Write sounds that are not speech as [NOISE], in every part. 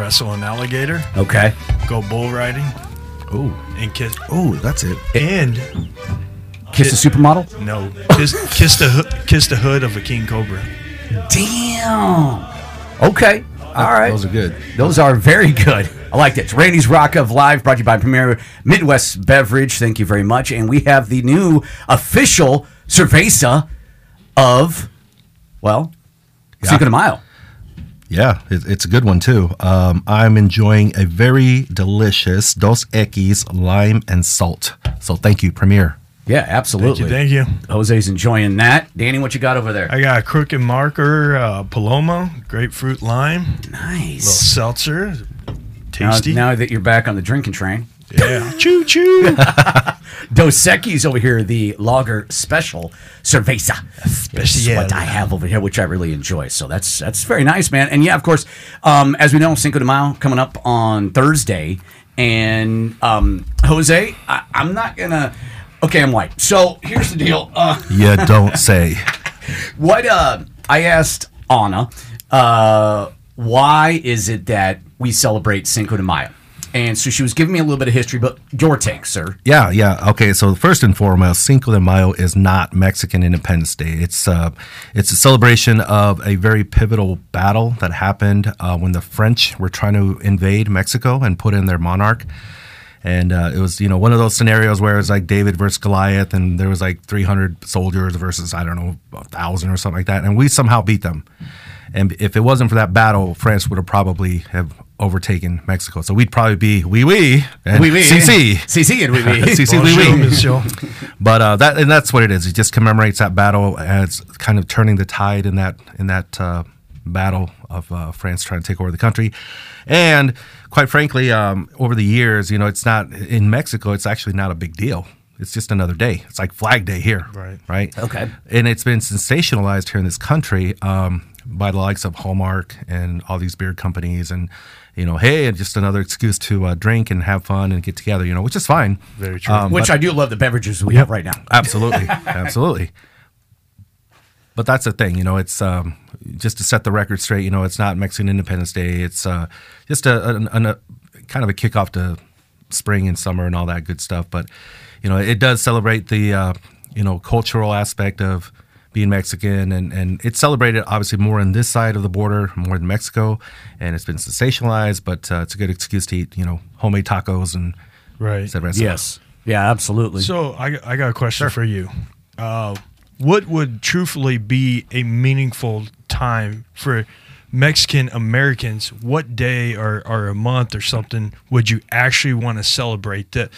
wrestle an alligator, Okay. go bull riding, Oh, and kiss. oh, that's it. And Kiss the supermodel? no, kiss, kiss the hoo- kiss the hood of a king cobra. Damn. Okay. All right. Those are good. Those are very good. I like it. It's Randy's Rock of Live, brought to you by Premier Midwest Beverage. Thank you very much. And we have the new official cerveza of, well, Cinco de Mayo. Yeah, it, it's a good one too. Um, I'm enjoying a very delicious Dos Equis lime and salt. So thank you, Premier. Yeah, Thank absolutely. you, thank you. Jose's enjoying that. Danny, what you got over there? I got a Crook & Marker, uh, Paloma, grapefruit lime, little nice. seltzer, Now, tasty. now that you're back on the drinking train, yeah, choo choo. [LAUGHS] Dos Equis over here, the lager special cerveza. This is what I have over here, which I really enjoy. So that's that's very nice, man. And yeah, of course, um, as we know, Cinco de Mayo coming up on Thursday, and um, Jose, I, I'm not gonna. Okay, I'm white. So here's the deal. Uh, You don't [LAUGHS] say. what uh, I asked Anna, uh, why is it that we celebrate Cinco de Mayo? And so she was giving me a little bit of history, but your take, sir. Yeah, yeah. Okay, so first and foremost, Cinco de Mayo is not Mexican Independence Day. It's uh, it's a celebration of a very pivotal battle that happened uh, when the French were trying to invade Mexico and put in their monarch. And uh, it was, you know, one of those scenarios where it's like David versus Goliath, and there was like 300 soldiers versus I don't know, a thousand or something like that, and we somehow beat them. And if it wasn't for that battle, France would have probably have overtaken Mexico. So we'd probably be wee wee and Oui, oui. CC. CC and oui, oui. CC Bonjour, oui, oui. But uh, that and that's what it is. It just commemorates that battle as kind of turning the tide in that in that uh, battle of uh, France trying to take over the country. And quite frankly, um, over the years, you know, it's not in Mexico. It's actually not a big deal. It's just another day. It's like Flag Day here, Right. Right. Okay. And it's been sensationalized here in this country um, by the likes of Hallmark and all these beer companies, and you know, hey, just another excuse to uh, drink and have fun and get together. You know, which is fine. Very true. Um, Which but- I do love the beverages we have right now. [LAUGHS] Absolutely, absolutely. But that's the thing, you know. It's um, just to set the record straight. You know, it's not Mexican Independence Day. It's uh, just a, an- an- a kind of a kickoff to spring and summer and all that good stuff. But you know, it does celebrate the uh, you know cultural aspect of being Mexican, and and it's celebrated obviously more on this side of the border, more than Mexico, and it's been sensationalized. But uh, it's a good excuse to eat, you know, homemade tacos and Right. et cetera, et cetera. Yes. Yeah, absolutely. So I, I got a question for you. Uh, what would truthfully be a meaningful time for Mexican Americans? What day or, or a month or something would you actually want to celebrate that?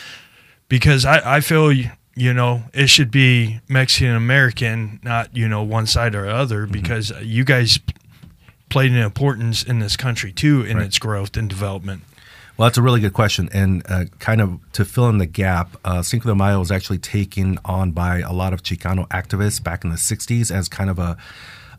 Because I, I feel, you know, it should be Mexican American, not, you know, one side or other, because you guys played an importance in this country too in its growth and development. Well, that's a really good question, and uh, kind of to fill in the gap, uh, Cinco de Mayo was actually taken on by a lot of Chicano activists back in the '60s as kind of a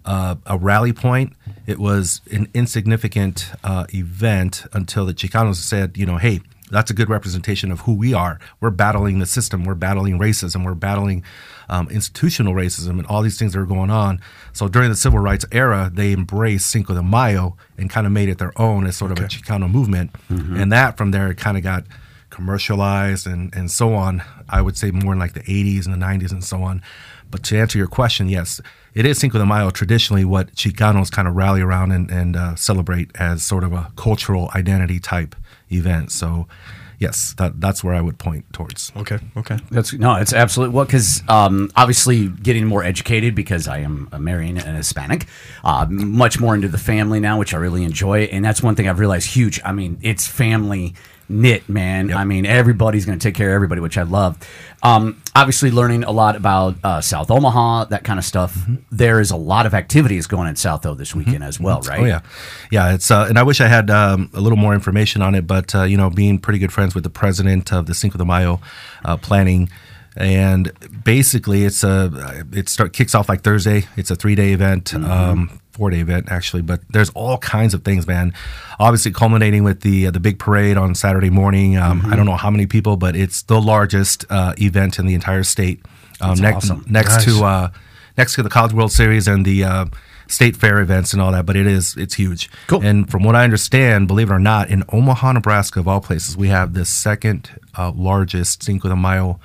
uh, a rally point. It was an insignificant uh, event until the Chicanos said, you know, hey, that's a good representation of who we are. We're battling the system. We're battling racism. We're battling um, institutional racism and all these things that are going on. So during the civil rights era, they embraced Cinco de Mayo and kind of made it their own as sort of a Chicano movement. And that from there it kind of got commercialized and, and so on. I would say more in like the 80s and the 90s and so on. But to answer your question, yes, it is Cinco de Mayo traditionally what Chicanos kind of rally around and, and uh, celebrate as sort of a cultural identity type event. So, yes, that, that's where I would point towards. Okay. Okay. That's no, it's absolutely well because um, obviously getting more educated because I am a marrying an Hispanic, uh, much more into the family now, which I really enjoy, and that's one thing I've realized huge. I mean, it's family knit, man. I mean, everybody's going to take care of everybody, which I love. Um, obviously, learning a lot about uh, South Omaha, that kind of stuff. There is a lot of activities going in South O this weekend as well, right? Oh yeah, yeah. It's uh, and I wish I had um, a little more information on it, but uh, you know, being pretty good friends with the president of the Cinco de Mayo uh, planning, and basically it's a it start kicks off like Thursday. It's a three day event. Um, Four day event actually, but there's all kinds of things, man. Obviously, culminating with the uh, the big parade on Saturday morning. Um, I don't know how many people, but it's the largest uh, event in the entire state. Um, next awesome. next Nice. to uh, next to the College World Series and the uh, state fair events and all that, but it is it's huge. Cool. And from what I understand, believe it or not, in Omaha, Nebraska, of all places, we have the second uh, largest Cinco de Mayo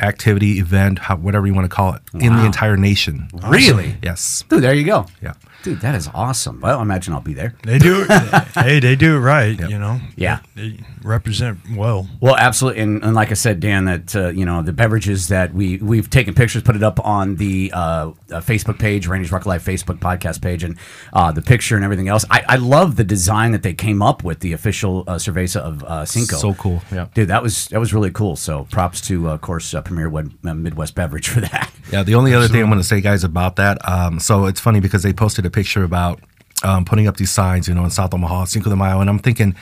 activity event, how, whatever you want to call it, in the entire nation. Really? Yes. Dude, there you go. Yeah. Dude, that is awesome. Well, I imagine I'll be there. They do it. [LAUGHS] hey, they do it right. You know. Yeah. They represent well. Well, absolutely, and, and like I said, Dan, that uh, you know the beverages that we we've taken pictures, put it up on the uh, uh, Facebook page, Randy's Rock Life Facebook podcast page, and uh, the picture and everything else. I, I love the design that they came up with, the official uh, cerveza of uh, Cinco. So cool, yeah. dude, that was that was really cool. So props to, uh, of course, uh, Premier Wed- uh, Midwest Beverage [LAUGHS] for that. Yeah, the only other thing I'm going to say, guys, about that. Um, so it's funny because they posted a picture about um, putting up these signs, you know, in South Omaha, Cinco de Mayo, and I'm thinking,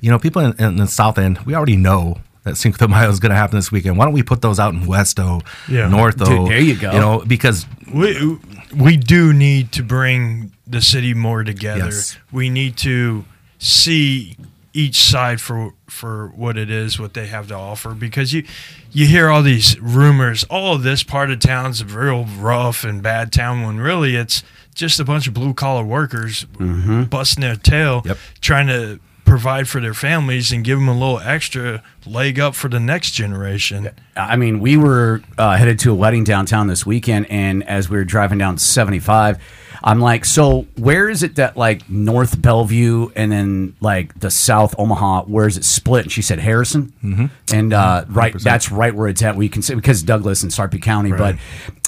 you know, people in, in the South End, we already know that Cinco de Mayo is going to happen this weekend. Why don't we put those out in Westo, Yeah. Northo? Dude, there you go. You know, because We we do need to bring the city more together. Yes. We need to see each side for for what it is, what they have to offer. Because you you hear all these rumors. Oh, this part of town's a real rough and bad town. When really it's just a bunch of blue collar workers busting their tail, Yep. trying to provide for their families and give them a little extra leg up for the next generation. I mean, we were uh, headed to a wedding downtown this weekend, and as we were driving down 75, I'm like, so where is it that like North Bellevue and then like the South Omaha, where is it split? And she said Harrison, mm-hmm. and uh, right, that's right where it's at. We can say because Douglas and Sarpy County, but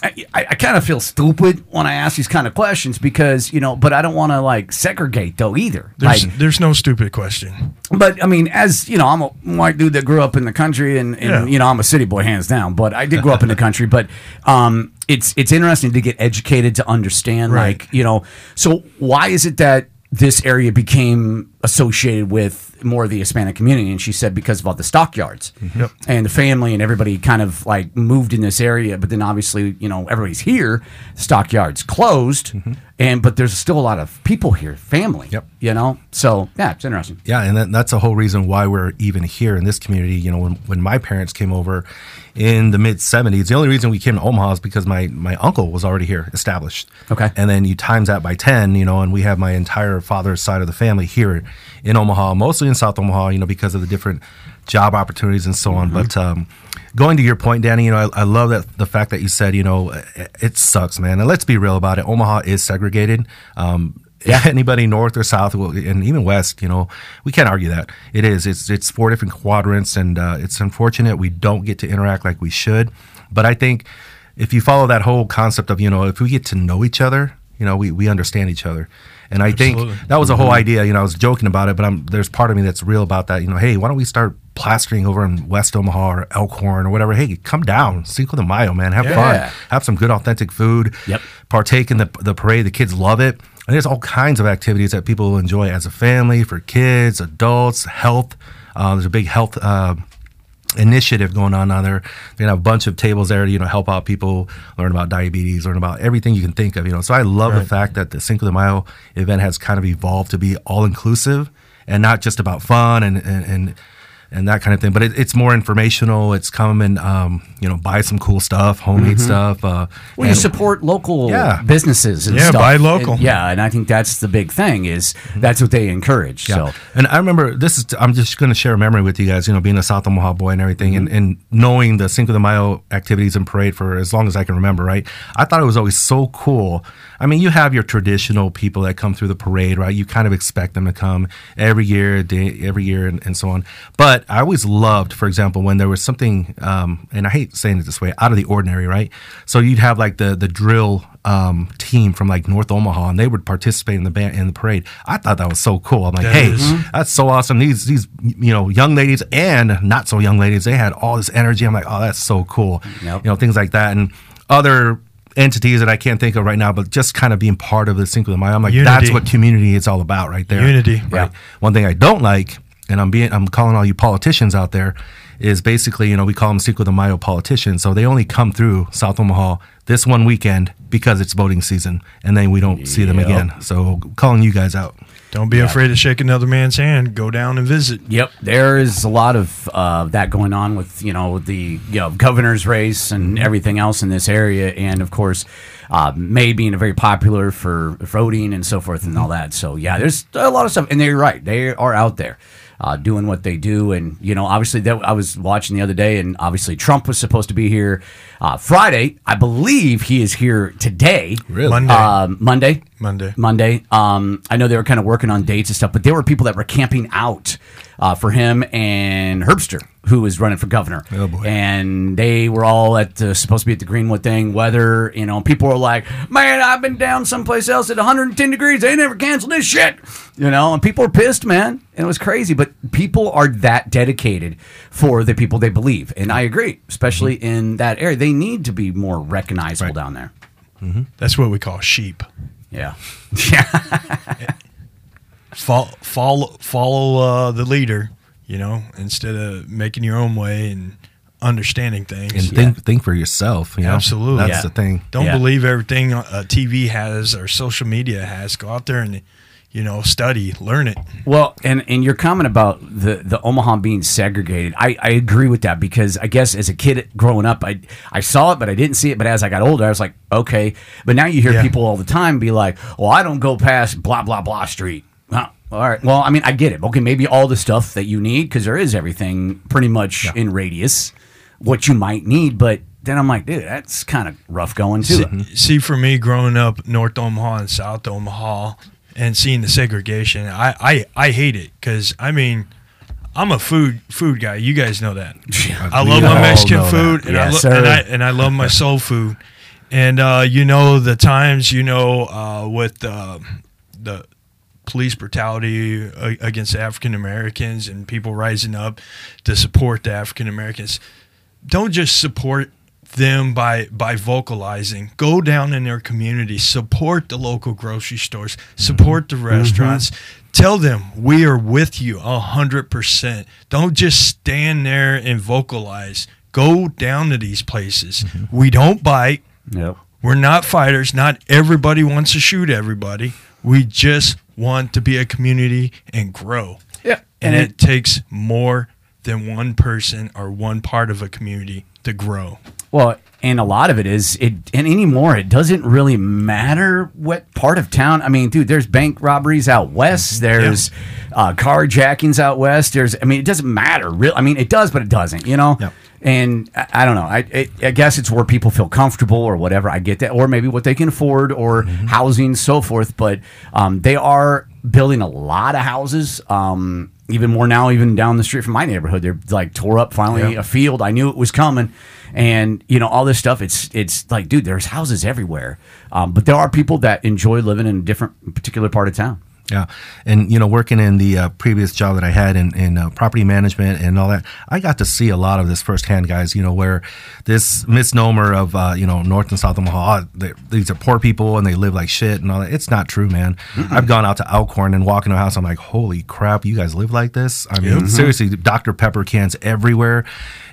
I, I, I kind of feel stupid when I ask these kind of questions because you know, but I don't want to like segregate though either. There's like, there's no stupid question. but I mean, as you know, I'm a white dude that grew up in the country, and, and Yeah. you know, I'm a city boy, hands down. But I did grow up in the country. But um, it's it's interesting to get educated to understand, Right. like you know, so why is it that this area became associated with more of the Hispanic community? And she said because of all the stockyards mm-hmm. Yep. and the family and everybody kind of like moved in this area. But then obviously, you know, everybody's here. Stockyards closed, mm-hmm. and but there's still a lot of people here, family. Yep. You know, so yeah, it's interesting. Yeah, and that, that's the whole reason why we're even here in this community. You know, when, when my parents came over in the mid 70s, the only reason we came to Omaha is because my, my uncle was already here, established. Okay. And then you times that by 10, you know, and we have my entire father's side of the family here in Omaha, mostly in South Omaha, you know, because of the different job opportunities and so on. But um, going to your point, Danny, you know, I, I love that the fact that you said, you know, it, it sucks, man. And let's be real about it. Omaha is segregated. Um, yeah. [LAUGHS] Anybody north or south, and even west, you know, we can't argue that it is. It's it's four different quadrants, and uh, it's unfortunate we don't get to interact like we should. But I think if you follow that whole concept of you know, if we get to know each other, you know, we we understand each other. And I Absolutely. think that was the whole idea. You know, I was joking about it, but I'm, there's part of me that's real about that. You know, hey, why don't we start plastering over in West Omaha or Elkhorn or whatever? Hey, come down, Cinco de Mayo, man, have Yeah. fun, have some good authentic food. Yep. Partake in the the parade. The kids love it. And there's all kinds of activities that people enjoy as a family, for kids, adults, health. Uh, there's a big health uh, initiative going on now there. They're gonna have a bunch of tables there to you know help out people learn about diabetes, learn about everything you can think of. You know, so I love the fact that the Cinco de Mayo event has kind of evolved to be all inclusive and not just about fun and and. and and that kind of thing, but it, it's more informational. It's come and um, you know buy some cool stuff, homemade stuff. Uh, Well, you support local Yeah. businesses and Yeah, stuff. buy local. Yeah, and I think that's the big thing is that's what they encourage. Yeah. So And I remember this is I'm just going to share a memory with you guys, you know, being a South Omaha boy and everything and, and knowing the Cinco de Mayo activities and parade for as long as I can remember, right? I thought it was always so cool. I mean, you have your traditional people that come through the parade, right? You kind of expect them to come every year, day, every year, and, and so on. But I always loved, for example, when there was something, um, and I hate saying it this way, out of the ordinary, right? So you'd have like the the drill um, team from like North Omaha, and they would participate in the band in the parade. I thought that was so cool. I'm like, That hey, is. that's so awesome. These these you know young ladies and not so young ladies, they had all this energy. I'm like, oh, that's so cool. Yep. You know, things like that, and other entities that I can't think of right now, but just kind of being part of the Cinco de Mayo. I'm like, Unity. that's what community is all about, right there. Unity. Right. One thing I don't like, and I'm being I'm calling all you politicians out there, is basically you know we call them Cinco de Mayo politicians, so they only come through South Omaha this one weekend because it's voting season, and then we don't see them again. So calling you guys out. Don't be afraid to shake another man's hand. Go down and visit. Yep, there is a lot of uh, that going on with you know the you know governor's race and everything else in this area, and of course, uh, May being very popular for voting and so forth and all that. So yeah, there's a lot of stuff, and they're right. They are out there. Uh, doing what they do, and you know, obviously, that I was watching the other day, and obviously, Trump was supposed to be here uh, Friday. I believe he is here today. Really? Monday. Um, Monday. Monday. Monday. Um, I know they were kind of working on dates and stuff, but there were people that were camping out uh, for him and Herbster, who was running for governor. Oh, boy. And they were all at the, supposed to be at the Greenwood thing. Weather, you know, people were like, "Man, I've been down someplace else at 110 degrees. They never canceled this shit." You know, and people were pissed, man, and it was crazy. But people are that dedicated for the people they believe, and I agree, especially mm-hmm. in that area. They need to be more recognizable Right. down there. Mm-hmm. That's what we call sheep. Yeah, [LAUGHS] yeah. [LAUGHS] Follow follow follow uh, the leader. You know, instead of making your own way and understanding things. and think think for yourself. You know? Absolutely. that's Yeah. the thing. Don't Yeah. believe everything uh, TV has or social media has. Go out there and you know study, learn it. Well, and and your comment about the the Omaha being segregated, I, I agree with that because I guess as a kid growing up, I I saw it, but I didn't see it. But as I got older, I was like, okay. But now you hear Yeah. people all the time be like, well, I don't go past blah blah blah street. Huh, all right. Well, I mean, I get it. Okay, maybe all the stuff that you need because there is everything pretty much in radius, what you might need. But then I'm like, dude, that's kind of rough going too. See, see, for me, growing up North Omaha and South Omaha, and seeing the segregation, I I, I hate it because I mean. I'm a food food guy. You guys know that. [LAUGHS] I love my Mexican food, and, I Yes, lo- and. I and I love my soul food. And uh, you know the times, you know, uh, with uh, the police brutality uh, against African Americans and people rising up to support the African Americans. Don't just support them by by vocalizing. Go down in their community, support the local grocery stores, support the mm-hmm. restaurants. Mm-hmm. Tell them we are with you a hundred percent. Don't just stand there and vocalize. Go down to these places. Mm-hmm. We don't bite. Yep. We're not fighters. Not everybody wants to shoot everybody. We just want to be a community and grow. Yeah, And, and it, takes more than one person or one part of a community to grow. Well, and a lot of it is it, and anymore it doesn't really matter what part of town. I mean, dude, there's bank robberies out west. There's uh, carjackings out west. There's, I mean, it doesn't matter. Real, I mean, it does, but it doesn't. You know. And I, I don't know. I, I I guess it's where people feel comfortable or whatever. I get that, or maybe what they can afford, or housing, so forth. But um, they are building a lot of houses. Um, even more now, even down the street from my neighborhood, they're like tore up finally Yeah. a field. I knew it was coming, and you know all this stuff. It's it's like, dude, there's houses everywhere. Um, but there are people that enjoy living in a different particular part of town. Yeah, and you know, working in the uh, previous job that I had in, in uh, property management and all that, I got to see a lot of this firsthand, guys. You know, where this misnomer of uh, you know North and South Omaha, they, these are poor people and they live like shit and all that. It's not true, man. I've gone out to Elkhorn and walk into a house. I'm like, holy crap, you guys live like this. I mean, seriously, Dr Pepper cans everywhere,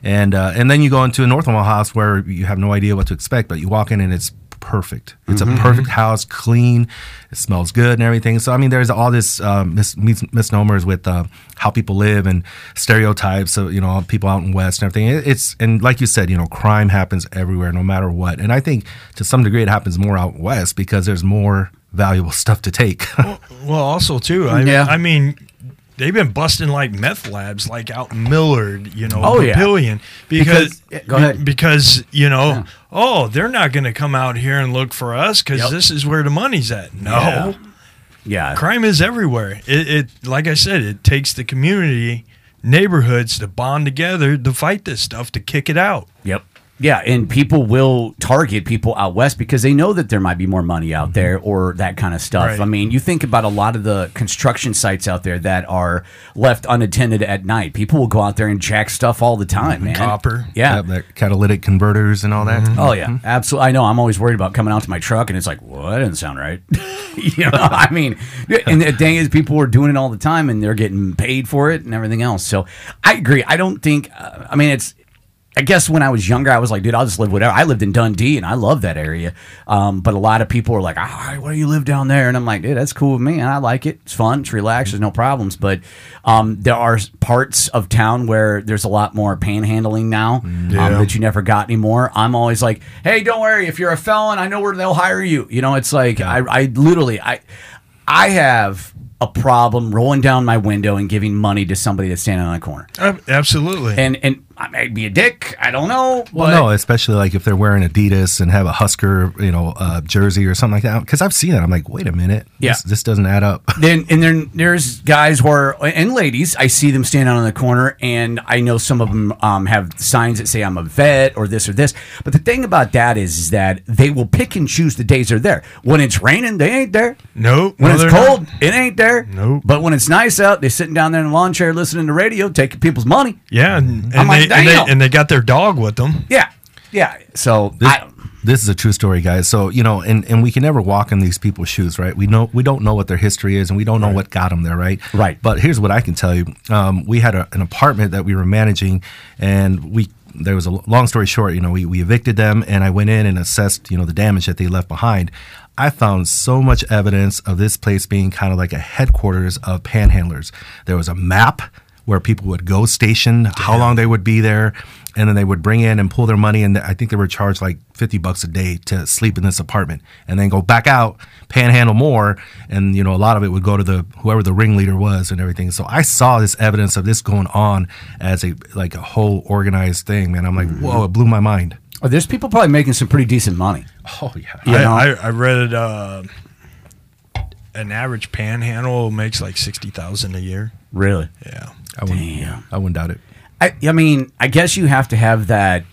and uh, and then you go into a North Omaha house where you have no idea what to expect, but you walk in and it's perfect. It's a perfect house, clean. It smells good and everything. So I mean, there's all this um, mis- mis- misnomers with uh, how people live and stereotypes of you know people out in West and everything. It, it's and like you said, you know, crime happens everywhere, no matter what. And I think to some degree it happens more out west because there's more valuable [LAUGHS] stuff to take. Well, also too, I, Yeah. I mean, they've been busting like meth labs, like out Millard, you know, Oh, yeah. Papillion, because Because- go ahead. because you know, oh, they're not going to come out here and look for us because Yep. this is where the money's at. No, Yeah. Yeah, crime is everywhere. It, it, like I said, it takes the community, neighborhoods to bond together to fight this stuff to kick it out. Yep. Yeah, and people will target people out west because they know that there might be more money out mm-hmm. there or that kind of stuff. Right. I mean, you think about a lot of the construction sites out there that are left unattended at night. People will go out there and jack stuff all the time, mm-hmm. man. Copper. Yeah. Yep, catalytic converters and all that. Mm-hmm. Oh yeah, absolutely. I know. I'm always worried about coming out to my truck, and it's like, well, that didn't sound right. [LAUGHS] you know, I mean, and the thing is, people are doing it all the time, and they're getting paid for it and everything else. So, I agree. I don't think. Uh, I mean, it's I guess when I was younger, I was like, dude, I'll just live whatever. I lived in Dundee and I love that area. Um, but a lot of people are like, ah, why do you live down there? And I'm like, dude, that's cool with me. And I like it. It's fun. It's relaxed. There's no problems. But um, there are parts of town where there's a lot more panhandling now um, that you never got anymore. I'm always like, hey, don't worry. If you're a felon, I know where they'll hire you. You know, it's like, I, I literally, I, I have a problem rolling down my window and giving money to somebody that's standing on a corner. Absolutely. And and I may be a dick. I don't know. Well, but no, especially like if they're wearing Adidas and have a Husker, you know, uh, jersey or something like that. Because I've seen it. I'm like, wait a minute, Yeah. this, this doesn't add up. [LAUGHS] then and then there's guys where and ladies I see them standing on the corner and I know some of them um, have signs that say I'm a vet or this or this. But the thing about that is, is that they will pick and choose the days they're there. When it's raining, they ain't there. no, When no, it's cold, not. it ain't there. Nope. But when it's nice out, they're sitting down there in a lawn chair listening to radio, taking people's money. yeah, and, and, I'm like, they, and, they, and they got their dog with them. Yeah, yeah. So This, I, this is a true story, guys. So you know, and, and we can never walk in these people's shoes, right? We know we don't know what their history is, and we don't know what got them there, right? Right. But here's what I can tell you: um, we had a, an apartment that we were managing, and we there was a long story short. You know, we we evicted them, and I went in and assessed, you know, the damage that they left behind. I found so much evidence of this place being kind of like a headquarters of panhandlers. There was a map where people would go station, how long they would be there, and then they would bring in and pull their money. And I think they were charged like 50 bucks a day to sleep in this apartment and then go back out, panhandle more. And, you know, a lot of it would go to the whoever the ringleader was and everything. So I saw this evidence of this going on as a like a whole organized thing, man. I'm like, whoa, it blew my mind. oh, there's people probably making some pretty decent money. Oh, yeah. You know? I, I, I read uh, an average panhandle makes like sixty thousand a year. Really? Yeah. I wouldn't, Damn. I wouldn't doubt it. I, I mean, I guess you have to have that.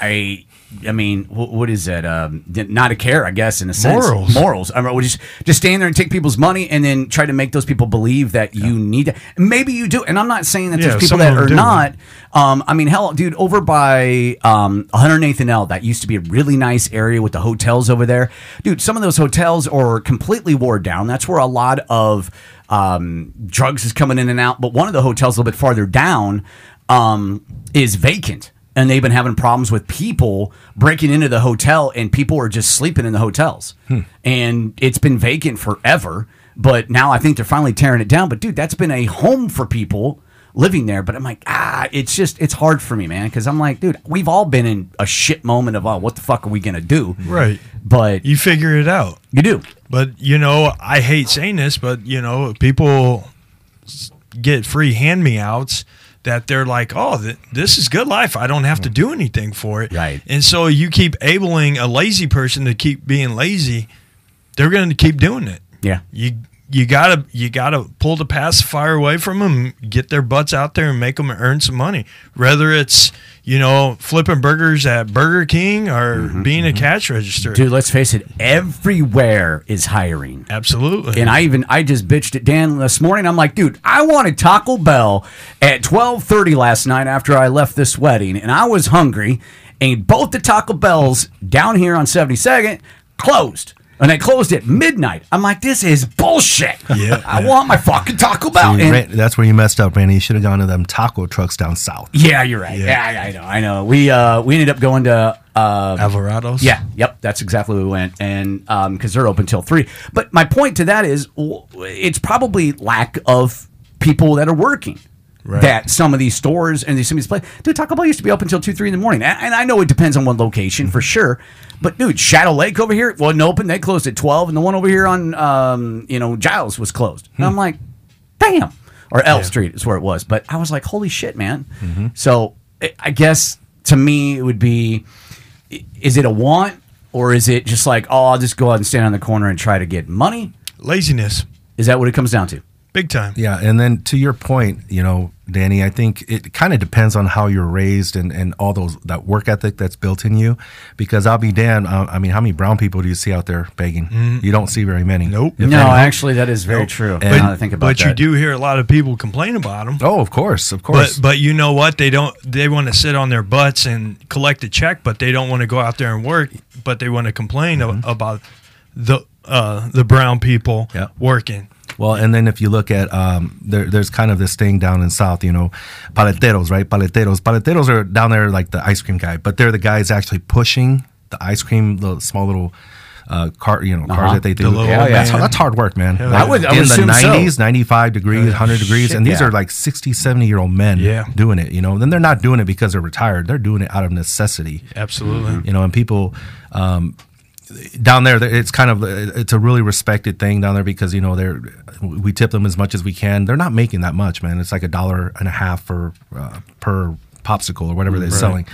I, I mean, wh- what is that? Um, not a care, I guess, in a sense. Morals. Morals. I mean, we just just stand there and take people's money and then try to make those people believe that you need that. Maybe you do, and I'm not saying that Yeah, there's people that are do. not. Um, I mean, hell, dude, over by um, 108th and L, that used to be a really nice area with the hotels over there. Dude, some of those hotels are completely wore down. That's where a lot of um, drugs is coming in and out. But one of the hotels a little bit farther down um, is vacant. And they've been having problems with people breaking into the hotel, and people are just sleeping in the hotels. And it's been vacant forever. But now I think they're finally tearing it down. But dude, that's been a home for people living there. But I'm like, ah, it's just it's hard for me, man, because I'm like, dude, we've all been in a shit moment of, oh, what the fuck are we gonna do? Right. But you, You figure it out. You do. But you know, I hate saying this, but you know, people get free hand me outs that they're like, oh, th- this is good life. I don't have to do anything for it. Right. And so you keep abling a lazy person to keep being lazy. They're going to keep doing it. Yeah. You you gotta you gotta pull the pacifier away from them, get their butts out there and make them earn some money. Whether it's you know flipping burgers at Burger King or mm-hmm, being a mm-hmm. cash register. Dude, let's face it, everywhere is hiring. Absolutely. And I even I just bitched at Dan this morning. I'm like, dude, I wanted Taco Bell at 12:30 last night after I left this wedding, and I was hungry. And both the Taco Bells down here on 72nd closed, and they closed at midnight. I'm like, this is bullshit. Yeah, [LAUGHS] I yeah. want my fucking Taco Bell. And- ran- that's where you messed up, Randy. You should have gone to them taco trucks down south. yeah, you're right. Yeah, Yeah. I, I know. I know. We uh we ended up going to uh Alvarado's. Yeah, yep, that's exactly where we went, and because they're open till three. But my point to that is, it's probably lack of people that are working. Right. That some of these stores and these some of these places, dude, Taco Bell used to be open until two, three in the morning, and, I know it depends on one location for mm-hmm. sure. But dude, Shadow Lake over here wasn't open; they closed at twelve, and the one over here on, um, you know, Giles was closed. And I'm hmm. like, damn, or L Street is where it was. But I was like, holy shit, man. Mm-hmm. So I- I guess to me it would be is it a want or is it just like oh i'll just go out and stand on the corner and try to get money Laziness. is that what it comes down to Big time. Yeah, and then to your point, you know, Danny, I think it kind of depends on how you're raised and, and all those that work ethic that's built in you. Because I'll be damned. Uh, I mean, how many brown people do you see out there begging? You don't see very many. Nope. If no any. actually that is very true But- now I think about but that you do hear a lot of people complain about them. Oh, of course, of course. But but you know what? They don't. They want to sit on their butts and collect a check, but they don't want to go out there and work. But they want to complain a- about the uh, the brown people Yeah. working. Well, and then if you look at um, there, there's kind of this thing down in South, you know, paleteros, right? Paleteros, paleteros are down there like the ice cream guy, but they're the guys actually pushing the ice cream, the small little. Uh, car, you know, cars Uh-huh. that they do. The Yeah. That's, that's hard work, man. I would- I in would the assume so. 90s, 95 degrees, 100 degrees, and these yeah. are like 60, 70 year old men Yeah. doing it. You know, then they're not doing it because they're retired. They're doing it out of necessity Absolutely. you know, and people um, down there, it's kind of it's a really respected thing down there because you know they're we tip them as much as we can. They're not making that much, man. It's like a dollar and a half for uh, per popsicle or whatever they're selling.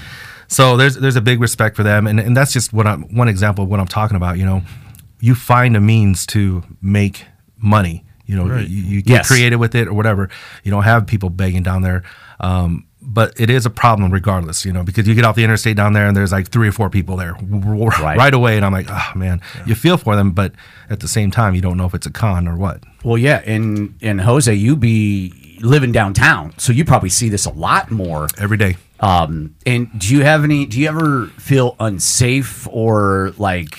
So there's there's a big respect for them, and, and that's just what I'm one example of what I'm talking about. You know, you find a means to make money. You know, Right. you, you get Yes. creative with it or whatever. You don't have people begging down there. Um, but it is a problem regardless, you know, because you get off the interstate down there and there's like three or four people there right, Right. away. And I'm like, oh man, you feel for them, but at the same time, you don't know if it's a con or what. Well, yeah, and and Jose, you be living downtown, so you probably see this a lot more. Every day. Um, and do you have any? Do you ever feel unsafe or like,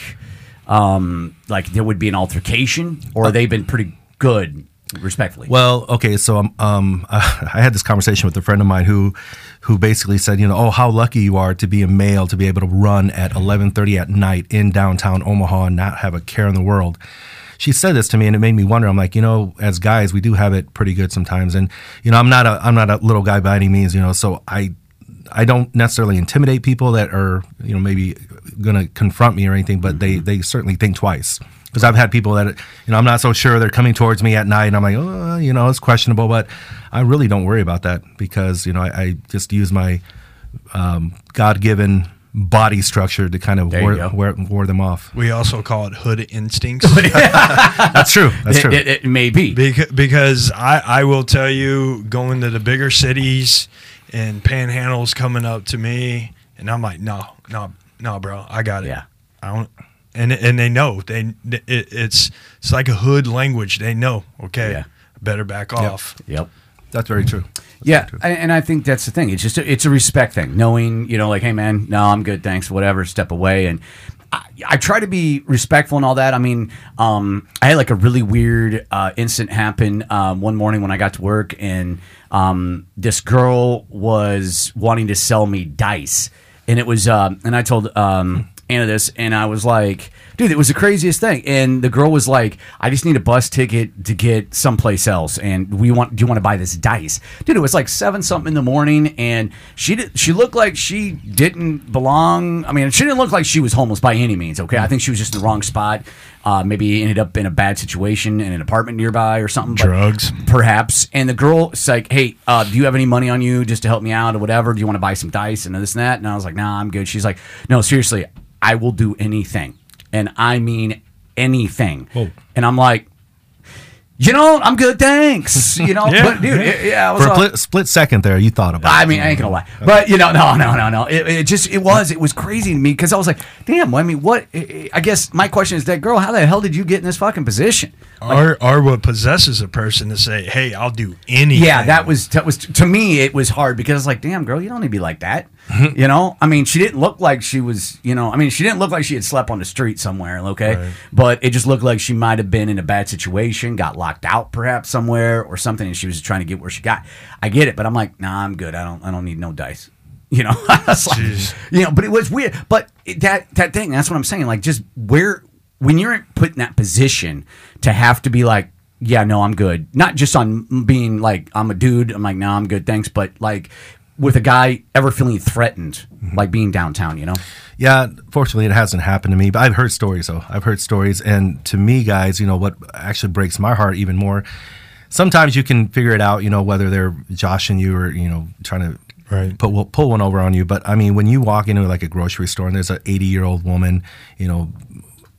um, like there would be an altercation, or they've been pretty good, respectfully? Well, okay, so um, um, [LAUGHS] I had this conversation with a friend of mine who, who basically said, you know, oh, how lucky you are to be a male to be able to run at 11:30 at night in downtown Omaha and not have a care in the world. She said this to me, and it made me wonder. I'm like, you know, as guys, we do have it pretty good sometimes, and you know, I'm not a I'm not a little guy by any means, you know, so I I don't necessarily intimidate people that are you know maybe going to confront me or anything, but they they certainly think twice. Because I've had people that you know I'm not so sure they're coming towards me at night, and I'm like, oh, you know, it's questionable, but I really don't worry about that because you know I, I just use my um, God given body structure to kind of There you ward, go. ward, ward them off. We also call it hood instincts. [LAUGHS] That's true. That's it, true. it, it may be. Beca- because I, I will tell you, going to the bigger cities and panhandles coming up to me, and I'm like, no, no, no, bro, I got it. Yeah. I don't. And and they know they it, it's it's like a hood language. They know. Okay, Yeah. better back off. Yep. That's very true. Yeah, and, and I think that's the thing. It's just a, it's a respect thing, knowing you know, like, hey man, no, I'm good, thanks, whatever. Step away, and I, I try to be respectful and all that. I mean, um, I had like a really weird uh, incident happen um, one morning when I got to work, and um, this girl was wanting to sell me dice, and it was, um, and I told um, Anna this, and I was like, dude, it was the craziest thing. And the girl was like, I just need a bus ticket to get someplace else, and we want, do you want to buy this dice, dude? It was like seven something in the morning, and she did, she looked like she didn't belong. I mean, she didn't look like she was homeless by any means. Okay, I think she was just in the wrong spot. Uh, maybe ended up in a bad situation in an apartment nearby or something. Drugs. perhaps. And the girl is like, "Hey, uh, do you have any money on you just to help me out or whatever? Do you want to buy some dice and this and that?" And I was like, "Nah, I'm good." She's like, "No, seriously, I will do anything, and I mean anything." Whoa. And I'm like, "You know, I'm good, thanks." You know, [LAUGHS] Yeah, but dude, yeah. it- yeah, I was For a all- split, split second there, you thought about. I it. mean, I ain't gonna lie, but you know, no, no, no, no. It, it just, it was, it was crazy to me because I was like, damn. I mean, what? I guess my question is that girl, how the hell did you get in this fucking position? Or or what possesses a person to say, hey, I'll do anything. Yeah, that was that was to me. It was hard because it's like, damn, girl, you don't need to be like that. Mm-hmm. you know, I mean, she didn't look like she was. You know, I mean, she didn't look like she had slept on the street somewhere. Okay, but it just looked like she might have been in a bad situation, got locked out perhaps somewhere or something, and she was trying to get where she got. I get it, but I'm like, nah, I'm good. I don't. I don't need no dice. [LAUGHS] You know, [LAUGHS] like, you know, but it was weird. But it- that that thing, that's what I'm saying. Like, just where when you're put in that position to have to be like, yeah, no, I'm good. Not just on being like, I'm a dude. I'm like, no, I'm good, thanks. But like with a guy ever feeling threatened, mm-hmm. like being downtown, you know? Yeah, fortunately, it hasn't happened to me, but I've heard stories though. I've heard stories, and to me, guys, you know what actually breaks my heart even more. Sometimes you can figure it out, you know, whether they're joshing you or you know trying to Right. pull pull one over on you. But I mean, when you walk into like a grocery store and there's an 80 year old woman, you know,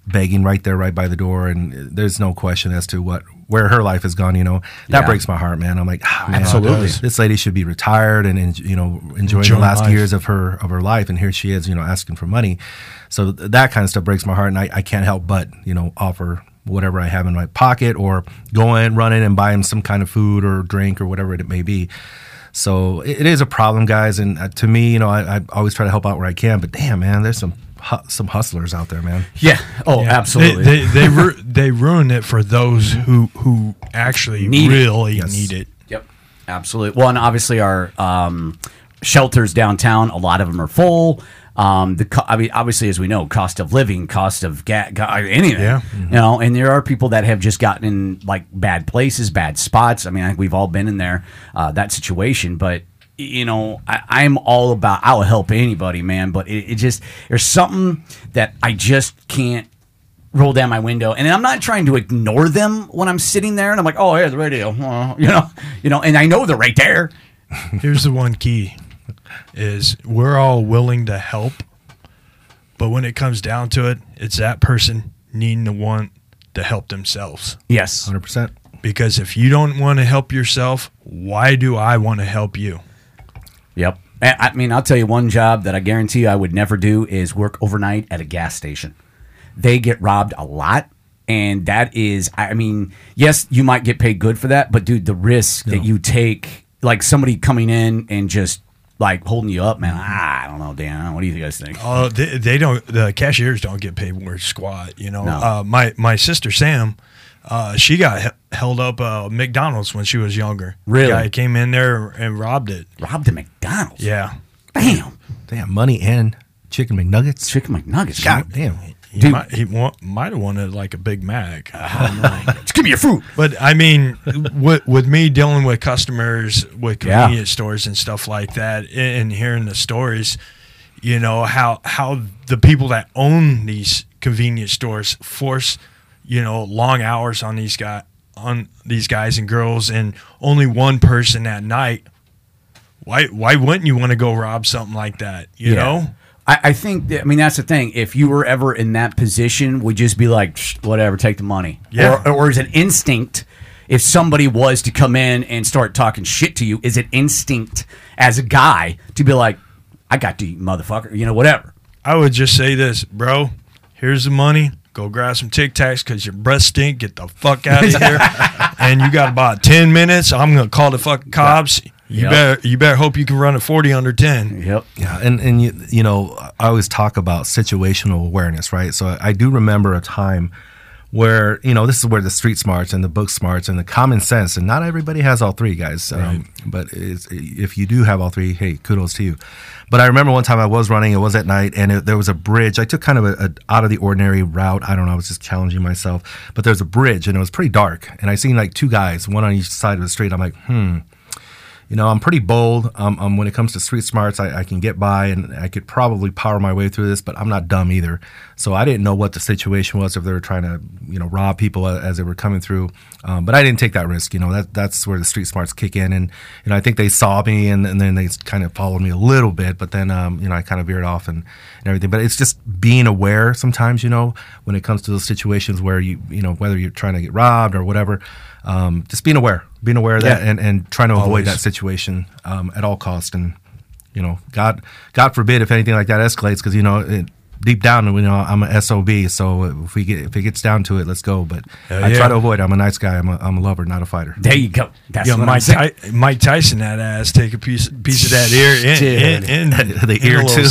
begging right there, right by the door, and there's no question as to what where her life has gone. You know, that Yeah. breaks my heart, man. I'm like, ah, man, Absolutely. this lady should be retired and, and you know enjoying Enjoying the last life. years of her of her life, and here she is, you know, asking for money. So that kind of stuff breaks my heart, and I, I can't help but you know offer whatever I have in my pocket, or go in, run in, and buy him some kind of food or drink or whatever it may be. So it, it is a problem, guys, and uh, to me, you know, I, I always try to help out where I can. But damn, man, there's some hu- some hustlers out there, man. Yeah. Oh, Yeah. absolutely. They they they, [LAUGHS] ru- they ruin it for those who who actually Need it. really Yes. need it. Yep, absolutely. Well, and obviously our um, shelters downtown, a lot of them are full. Um, the co- I mean, obviously, as we know, cost of living, cost of ga- ga- anything, Yeah. you know. And there are people that have just gotten in like bad places, bad spots. I mean, I think we've all been in there, uh, that situation. But you know, I, I'm all about. I will help anybody, man. But it, it just there's something that I just can't roll down my window and I'm not trying to ignore them when I'm sitting there and I'm like, oh, here's the radio, Uh, [LAUGHS] you know, you know, and I know they're right there. [LAUGHS] Here's the one key: is we're all willing to help, but when it comes down to it, it's that person needing to want to help themselves. Yes. Hundred percent. Because if you don't want to help yourself, why do I want to help you? Yep. I mean, I'll tell you one job that I guarantee you I would never do is work overnight at a gas station. They get robbed a lot. And that is, I mean, yes, you might get paid good for that, but dude, the risk that you take, like somebody coming in and just like holding you up, man, I don't know, Dan. What do you guys think? Oh, they, they don't. The cashiers don't get paid worth squat. You know, No. uh, my my sister Sam, uh, she got he- held up uh, McDonald's when she was younger. Really? guy came in there and robbed it. Robbed a McDonald's. Yeah, Damn. Damn, money and chicken McNuggets. Chicken McNuggets. God damn. he Dude. might he wa- might have wanted like a Big Mac. [LAUGHS] Just give me your fruit. But I mean, with, with me dealing with customers with Yeah. convenience stores and stuff like that, and, and hearing the stories, you know how how the people that own these convenience stores force, you know, long hours on these guy on these guys and girls, and only one person at night. Why why wouldn't you want to go rob something like that? You know. I, I think that, I mean that's the thing. If you were ever in that position, would just be like, whatever, take the money. Yeah. Or, or is it instinct? If somebody was to come in and start talking shit to you, is it instinct as a guy to be like, I got to you, motherfucker, you know, whatever. I would just say this, bro. Here's the money. Go grab some Tic Tacs because your breath stink. Get the fuck out of here. [LAUGHS] and you got about ten minutes. I'm gonna call the fucking cops. You Yep. better you better hope you can run at forty under ten. Yep. Yeah, and and you, you know, I always talk about situational awareness, right? So I do remember a time where you know this is where the street smarts and the book smarts and the common sense, and not everybody has all three, guys. Um, but it's, if you do have all three, hey, kudos to you. But I remember one time I was running; it was at night, and it, there was a bridge. I took kind of a, a out of the ordinary route. I don't know. I was just challenging myself. But there's a bridge, and it was pretty dark, and I seen like two guys, one on each side of the street. I'm like, hmm you know, I'm pretty bold. Um, um, when it comes to street smarts, I, I can get by and I could probably power my way through this, but I'm not dumb either. So I didn't know what the situation was if they were trying to, you know, rob people as they were coming through. Um, but I didn't take that risk. You know, that that's where the street smarts kick in. And, you know, I think they saw me and, and then they kind of followed me a little bit, but then, um, you know, I kind of veered off and, and everything. But it's just being aware sometimes, you know, when it comes to those situations where you, you know, whether you're trying to get robbed or whatever, um, just being aware, being aware of that Yeah. and, and trying to avoid that situation um, at all cost. And you know, God, God forbid if anything like that escalates, because you know, it, deep down, you know, I'm a sob. So if we get if it gets down to it, let's go. But Hell I yeah. try to avoid. it. I'm a nice guy. I'm a, I'm a lover, not a fighter. There you go. That's Yeah, what I'm Mike, saying. Ty- Mike Tyson that ass take a piece piece of that ear in, in, in, [LAUGHS] The ear a too.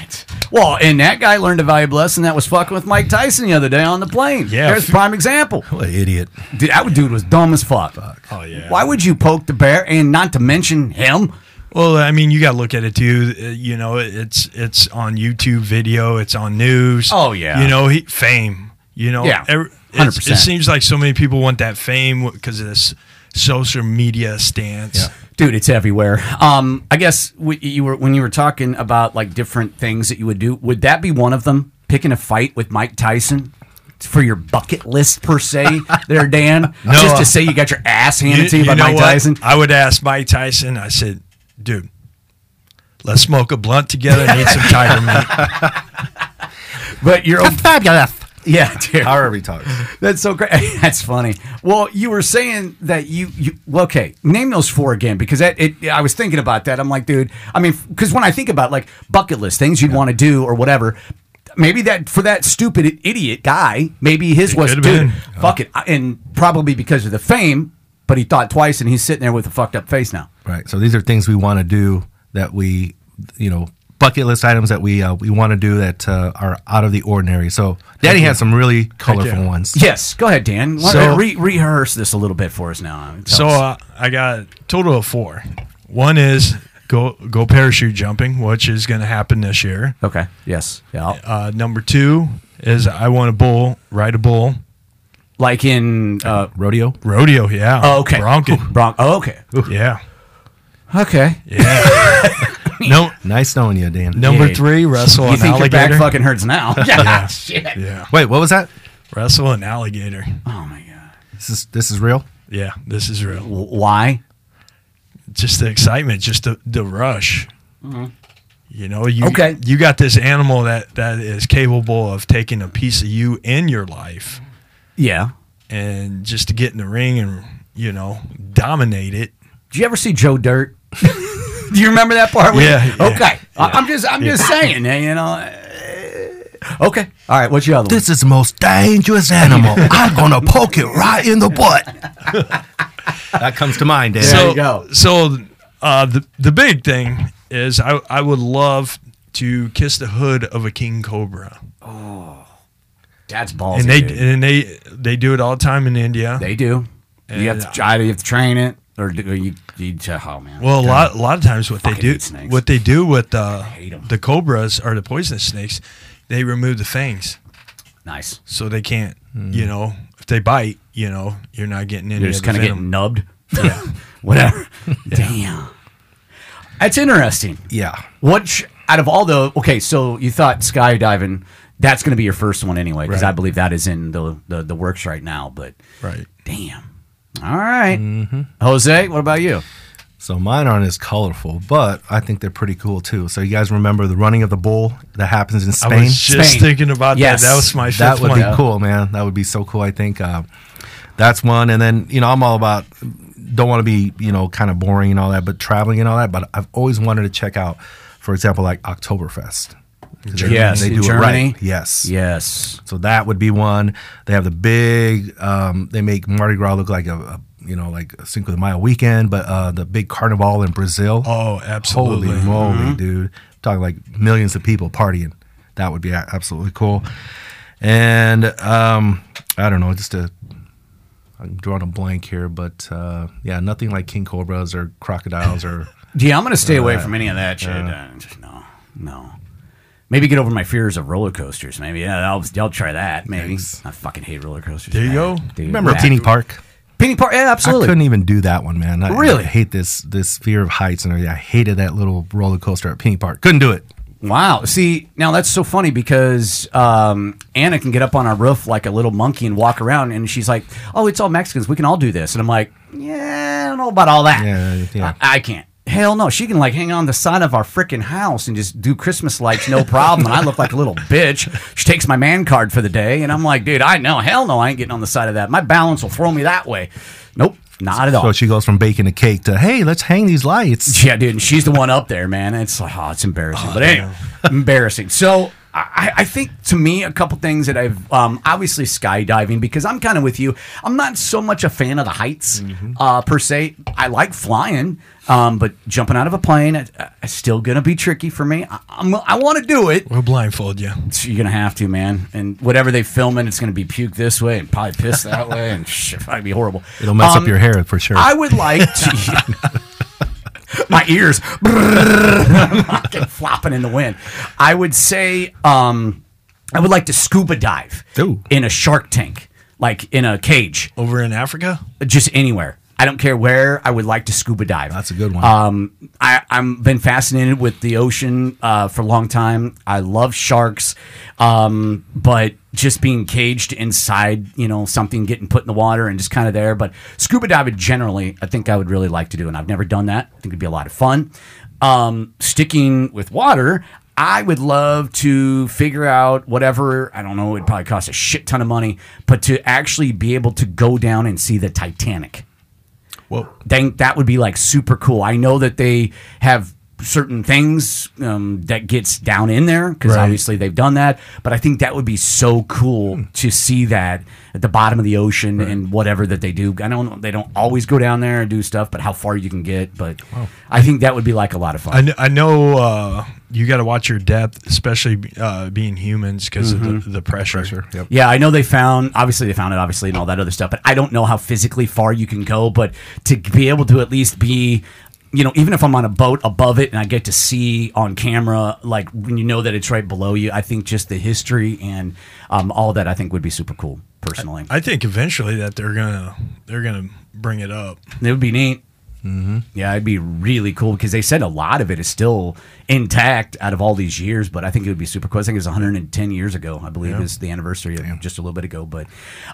[LAUGHS] Well, and that guy learned a valuable lesson that was fucking with Mike Tyson the other day on the plane. Yeah. There's a prime example. [LAUGHS] What an idiot. Dude, that dude was dumb as fuck. Oh yeah. Why would you poke the bear and not to mention him? Well, I mean, you got to look at it too. Uh, You know, it's it's on YouTube video, it's on news. Oh, yeah. You know, he, fame. You know, Yeah, every- it's- 100%. It seems like so many people want that fame because of this social media stance. Yeah. Dude, it's everywhere. Um, I guess w- you were when you were talking about like different things that you would do. Would that be one of them? Picking a fight with Mike Tyson for your bucket list per se, [LAUGHS] there, Dan. No, Just uh, to say you got your ass handed to you, by Mike what? Tyson. I would ask Mike Tyson. I said, dude, let's smoke a blunt together and eat some [LAUGHS] tiger meat. But you're Fabulous. [LAUGHS] yeah, dude. However he talks. That's so great. [LAUGHS] That's funny. Well, you were saying that you you well, okay. Name those four again because that it. I was thinking about that. I'm like, dude. I mean, because when I think about like bucket list things you'd want to do or whatever, maybe that for that stupid idiot guy, maybe his was dude. been. Fuck it, and probably because of the fame. But he thought twice, and he's sitting there with a fucked up face now. Right. So these are things we want to do that we, you know, bucket list items that we uh, we want to do that uh, are out of the ordinary. So Danny has some really colorful ones. Yes, go ahead, Dan. Why- So- re- rehearse this a little bit for us now. Tell So us. uh, I got a total of four. One is go go parachute jumping, which is going to happen this year. okay, yes, yeah, Uh, number two is I want a bull, ride a bull, like in uh, Rodeo. rodeo. Yeah. oh, okay, Bronco. Bron- oh, okay, Yeah. okay. Yeah. [LAUGHS] no. Nice knowing you, Dan. Number Yeah. three, wrestle [LAUGHS] You an think your back alligator. fucking hurts now? [LAUGHS] yeah, Yeah. [LAUGHS] shit. Yeah. Wait, what was that? Wrestle an alligator. Oh my god. This is this is real. Yeah. This is real. W- why? Just the excitement, just the the rush. Mm-hmm. You know, you Okay. you got this animal that that is capable of taking a piece of you in your life, Yeah. and just to get in the ring and you know dominate it. Did you ever see Joe Dirt? Do you remember that part? Yeah, yeah, okay. I- I'm just I'm just saying. eh, You know. eh, Okay. All right. What's your other This is the most dangerous animal. [LAUGHS] I'm gonna poke it right in the butt. [LAUGHS] that comes to mind, Dan. There so, you go. So uh, the the big thing is I I would love to kiss the hood of a king cobra, one? That's ballsy. and they dude. and they they do it all the time in India. They do. you have to And, try. You have to train it, or do you? you oh man. Well, a lot, a lot of times what they do, what they do with uh, the the cobras or the poisonous snakes, they remove the fangs, nice. so they can't. Hmm. You know, if they bite, you know, you're not getting any You're just kind of getting nubbed. Yeah. [LAUGHS] Whatever. [LAUGHS] Damn. That's interesting. yeah. What sh- out of all the okay? So you thought skydiving? That's going to be your first one anyway, because Right. I believe that is in the, the the works right now. But right. damn. All right. Mm-hmm. Jose, what about you? So mine aren't as colorful, but I think they're pretty cool too. So you guys remember the running of the bull that happens in Spain? I Spain? was just Spain. thinking about Yes. that. That was my fifth that would one. be cool, man. That would be so cool. I think uh, that's one. And then you know, I'm all about don't want to be you know kind of boring and all that, but traveling and all that. But I've always wanted to check out, for example, like Oktoberfest. They- Yes, they do it right. Yes, Yes. So that would be one. They have the big. Um, they make Mardi Gras look like a, a you know like a Cinco de Mayo weekend, but uh, the big carnival in Brazil. Oh, absolutely. Holy moly, Mm-hmm. dude! talking like millions of people partying. That would be absolutely cool. And um, I don't know, just a. I'm drawing a blank here, but uh, yeah, nothing like king cobras or crocodiles or. [LAUGHS] Yeah, I'm going to stay away Uh, from any of that shit. Uh, just no, no. Maybe get over my fears of roller coasters. Maybe yeah, I'll, I'll try that. Maybe Thanks. I fucking hate roller coasters. There you man. go. Dude, Remember that- Peony Park? Peony Park? Yeah, I absolutely. couldn't even do that one, man. I, Really? I hate this this fear of heights and everything. I hated that little roller coaster at Peony Park. Couldn't do it. Wow. See, now that's so funny because um, Anna can get up on our roof like a little monkey and walk around, and she's like, "Oh, it's all Mexicans. We can all do this." And I'm like, "Yeah, I don't know about all that. Yeah, yeah. I, I can't." Hell no, she can like hang on the side of our freaking house and just do Christmas lights, no problem. and I look like a little bitch. She takes my man card for the day, and I'm like, dude, I know, hell no, I ain't getting on the side of that. My balance will throw me that way. Nope, not at all. So she goes from baking a cake to hey, let's hang these lights. Yeah, dude, and she's the one up there, man. It's like, oh, it's embarrassing. but anyway, oh, embarrassing. So I, I think to me, a couple things that I've um, obviously skydiving because I'm kind of with you. I'm not so much a fan of the heights uh, per se. I like flying, um, but jumping out of a plane uh, is still gonna be tricky for me. I, I'm, I want to do it. We'll blindfold you. So you're gonna have to, man. And whatever they film in, it's gonna be puke this way and probably piss that way, and [LAUGHS] shit, probably be horrible. It'll mess Um, up your hair for sure. I would like to. [LAUGHS] [LAUGHS] [LAUGHS] my ears [LAUGHS] fucking flopping in the wind. I would say um, I would like to scuba dive Ooh. in a shark tank, like in a cage, Over in Africa? just anywhere. I don't care where. I would like to scuba dive. That's a good one. Um, I, I'm been fascinated with the ocean uh, for a long time. I love sharks, um, but just being caged inside, you know, something getting put in the water and just kind of there. But scuba diving generally, I think I would really like to do, and I've never done that. I think it'd be a lot of fun. Um, sticking with water. I would love to figure out whatever, I don't know, it'd probably cost a shit ton of money, but to actually be able to go down and see the Titanic Well, think that would be like super cool. I know that they have certain things um, that gets down in there because Right. obviously they've done that. But I think that would be so cool to see that at the bottom of the ocean and whatever that they do. I know they don't always go down there and do stuff, but how far you can get. But I think that would be like a lot of fun. I know, I know uh, you got to watch your depth, especially uh, being humans because of the, the pressure. Pressure. Yep. Yeah, I know they found obviously they found it obviously and all that other stuff, but I don't know how physically far you can go. But to be able to at least be, you know, even if I'm on a boat above it and I get to see on camera, like when you know that it's right below you, I think just the history and um, all that I think would be super cool personally. I think eventually that they're gonna they're gonna bring it up. it would be neat. Mm-hmm. Yeah, it'd be really cool because they said a lot of it is still intact out of all these years. But I think it would be super cool. I think it was 110 years ago. I believe is the anniversary of just a little bit ago. But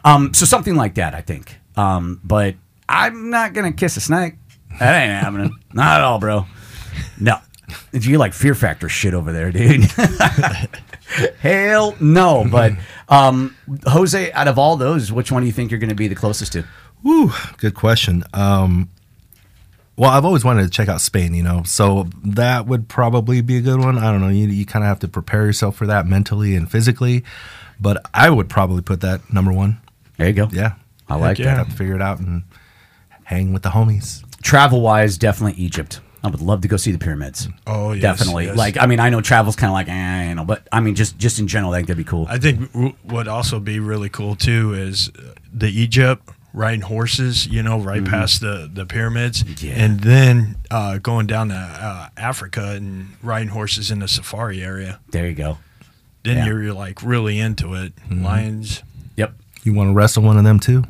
um, so something like that, I think. Um, but I'm not gonna kiss a snake. That ain't happening. Not at all, bro. No. If You like fear factor shit over there, dude. [LAUGHS] Hell no. But um, Jose, out of all those, which one do you think you're going to be the closest to? Whew, good question. Um, well, I've always wanted to check out Spain, you know, so that would probably be a good one. I don't know. You, you kind of have to prepare yourself for that mentally and physically, but I would probably put that number one. There you go. Yeah. I like yeah. that. Have to figure it out and hang with the homies. Travel wise, definitely Egypt. I would love to go see the pyramids. Oh, yes, definitely. yes. Like, I mean, I know travel's kind of like, eh, you know, but I mean, just just in general, I think that'd be cool. I think w- would also be really cool too is uh, the Egypt riding horses, you know, right past the the pyramids, Yeah. and then uh, going down to uh, Africa and riding horses in the safari area. there you go. Then Yeah. you're like really into it. Lions. Yep. You want to wrestle one of them too?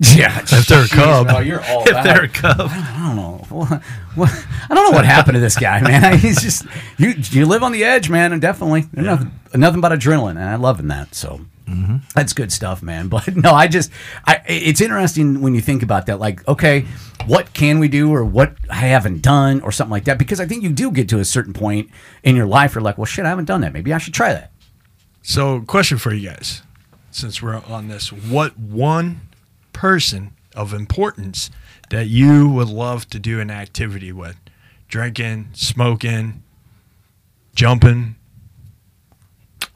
Yeah. [LAUGHS] If they're a cub. Oh, you're all If they're a cub. I don't know. What, what, I don't know what happened to this guy, man. [LAUGHS] He's just you. You live on the edge, man, and definitely there's nothing, nothing but adrenaline, and I loving that. So mm-hmm. that's good stuff, man. [LAUGHS] But no, I just, I. It's interesting when you think about that. Like, okay, what can we do, or what I haven't done, or something like that? Because I think you do get to a certain point in your life, where you're like, well, shit, I haven't done that. Maybe I should try that. So, question for you guys, since we're on this, what one person of importance that you would love to do an activity with? Drinking, smoking, jumping.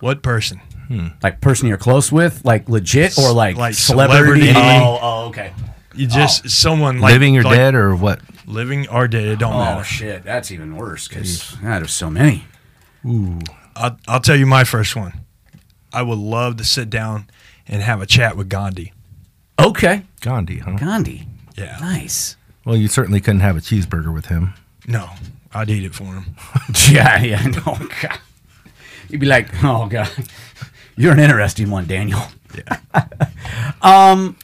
What person? Hmm. Like person you're close with, like legit, or like, Like celebrity. celebrity. Oh, oh, oh okay. You just oh. someone like Living or like dead or what? living or dead. It don't Oh matter. Oh shit, that's even worse because there's so many. I'll, I'll tell you my first one. I would love to sit down and have a chat with Gandhi. Okay, Gandhi, huh? Gandhi. Yeah. Nice. Well, you certainly couldn't have a cheeseburger with him. No, I'd eat it for him. [LAUGHS] Yeah, yeah. No, [LAUGHS] God. You'd be like, oh god, you're an interesting one, Daniel. Yeah. [LAUGHS] Um,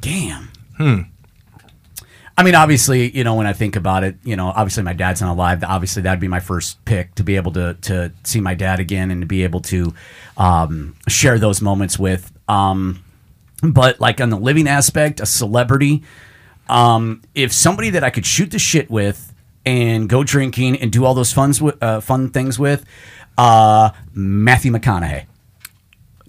Damn. Hmm. I mean, obviously, you know, when I think about it, you know, obviously my dad's not alive. Obviously, that'd be my first pick to be able to to see my dad again and to be able to um, share those moments with. Um, but like on the living aspect, a celebrity, um, if somebody that I could shoot the shit with and go drinking and do all those with, uh, fun things with, uh, Matthew McConaughey.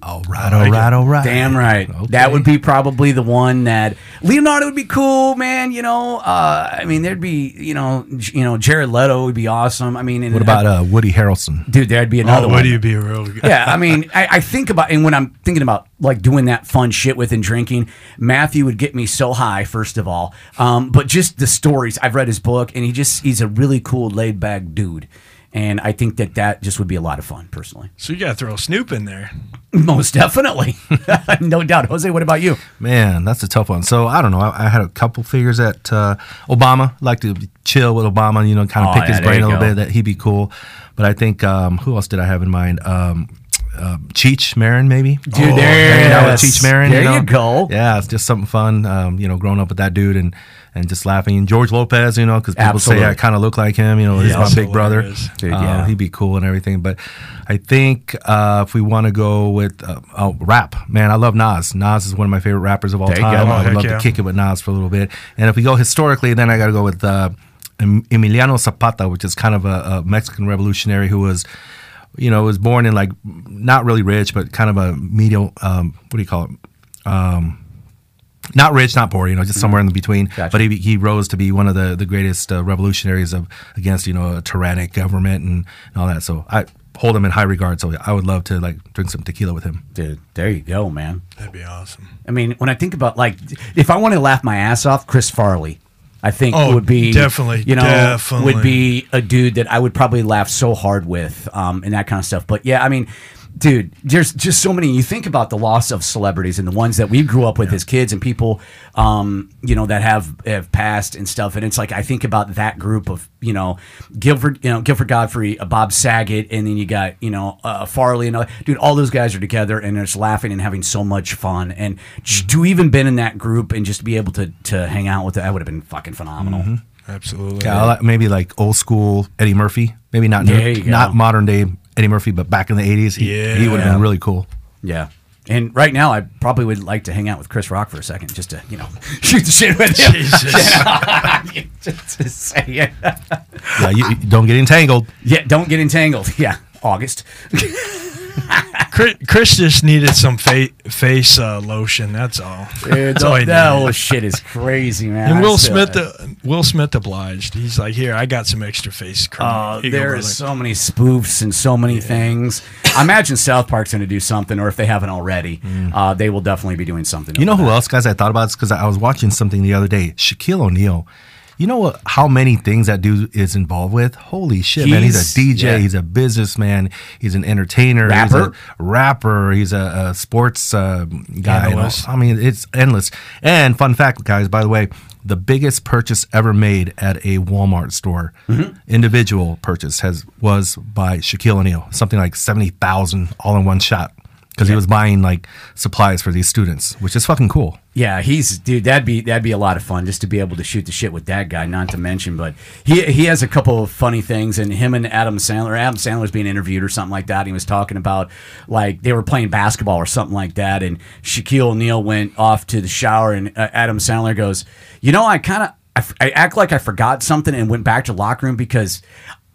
All right, all right, all right. Damn right. Okay. That would be probably the one that Leonardo would be cool, man. You know, uh, I mean, there'd be, you know, you know, Jared Leto would be awesome. I mean, and What about uh, Woody Harrelson? dude? There'd be another oh, one. would you be a real good? yeah, I mean, I, I think about and when I'm thinking about like doing that fun shit with and drinking, Matthew would get me so high. First of all, um, but just the stories. I've read his book, and he just he's a really cool, laid back dude. And I think that that just would be a lot of fun, personally. So you got to throw Snoop in there. Most definitely, [LAUGHS] no doubt. Jose, what about you? Man, that's a tough one. So I don't know. I, I had a couple figures at uh, Obama. Like to chill with Obama. You know, kind of Oh, pick yeah, his brain a little go. bit. That he'd be cool. But I think um, who else did I have in mind? Um, uh, Cheech Marin, maybe. Dude, Oh, hanging out with yes. Cheech Marin. There you, know? you go. Yeah, it's just something fun. Um, you know, growing up with that dude and and just laughing. And George Lopez, you know, because people Absolutely. say I kind of look like him. You know, he's Yeah, my big brother. Dude, Uh, he'd be cool and everything. But I think uh, if we want to go with uh, oh, rap, man, I love Nas. Nas is one of my favorite rappers of all There time. Oh, I would love yeah. to kick it with Nas for a little bit. And if we go historically, then I got to go with uh, Emiliano Zapata, which is kind of a, a Mexican revolutionary who was, you know, was born in like not really rich, but kind of a medial. Um, what do you call it? Um, not rich, not poor, you know, just somewhere in the between. Gotcha. But he, he rose to be one of the, the greatest uh, revolutionaries of against you know a tyrannic government and, and all that. So I hold him in high regard. So I would love to like drink some tequila with him. Dude, there you go, man. That'd be awesome. I mean, when I think about like, if I want to laugh my ass off, Chris Farley, I think Oh, would be definitely, you know, definitely. would be a dude that I would probably laugh so hard with, um, and that kind of stuff. But yeah, I mean, dude, there's just so many. You think about the loss of celebrities and the ones that we grew up with as kids and people, um, you know, that have have passed and stuff. And it's like I think about that group of you know, Gilbert, you know, Gilbert Gottfried, uh, Bob Saget, and then you got you know uh, Farley and all, dude, all those guys are together and they're just laughing and having so much fun. And j- to even been in that group and just be able to to hang out with it, that would have been fucking phenomenal. Absolutely. Yeah, maybe like old school Eddie Murphy. Maybe not There you go. not modern day Eddie Murphy, but back in the eighties, he, he would have been really cool. Yeah. And right now, I probably would like to hang out with Chris Rock for a second, just to you know [LAUGHS] shoot the shit with him. Jesus. [LAUGHS] just to say it. Yeah, you, you don't get entangled. Yeah, don't get entangled. [LAUGHS] Yeah, August. Chris, Chris just needed some fa- face uh, lotion. That's all. [LAUGHS] That's all that needed. whole shit is crazy, man. And I Will Smith, uh, Will Smith obliged. He's like, "Here, I got some extra face cream." Here there brother." is so many spoofs and so many things. I imagine South Park's going to do something, or if they haven't already, uh, they will definitely be doing something. You know who that. else, guys? I thought about this because I was watching something the other day. Shaquille O'Neal. You know what? How many things that dude is involved with? Holy shit, man! He's a DJ. yeah. He's a businessman. He's an entertainer. Rapper? He's a rapper. He's a, a sports uh, guy. I mean, it's endless. And fun fact, guys. By the way, the biggest purchase ever made at a Walmart store, Mm-hmm. individual purchase, has was by Shaquille O'Neal. Something like seventy thousand all in one shot. Because he was buying like supplies for these students, which is fucking cool. Yeah, he's dude. That'd be that'd be a lot of fun just to be able to shoot the shit with that guy. Not to mention, but he he has a couple of funny things, and him and Adam Sandler. Adam Sandler was being interviewed or something like that. He was talking about like they were playing basketball or something like that, and Shaquille O'Neal went off to the shower, and uh, Adam Sandler goes, "You know, I kind of I, I act like I forgot something and went back to locker room because."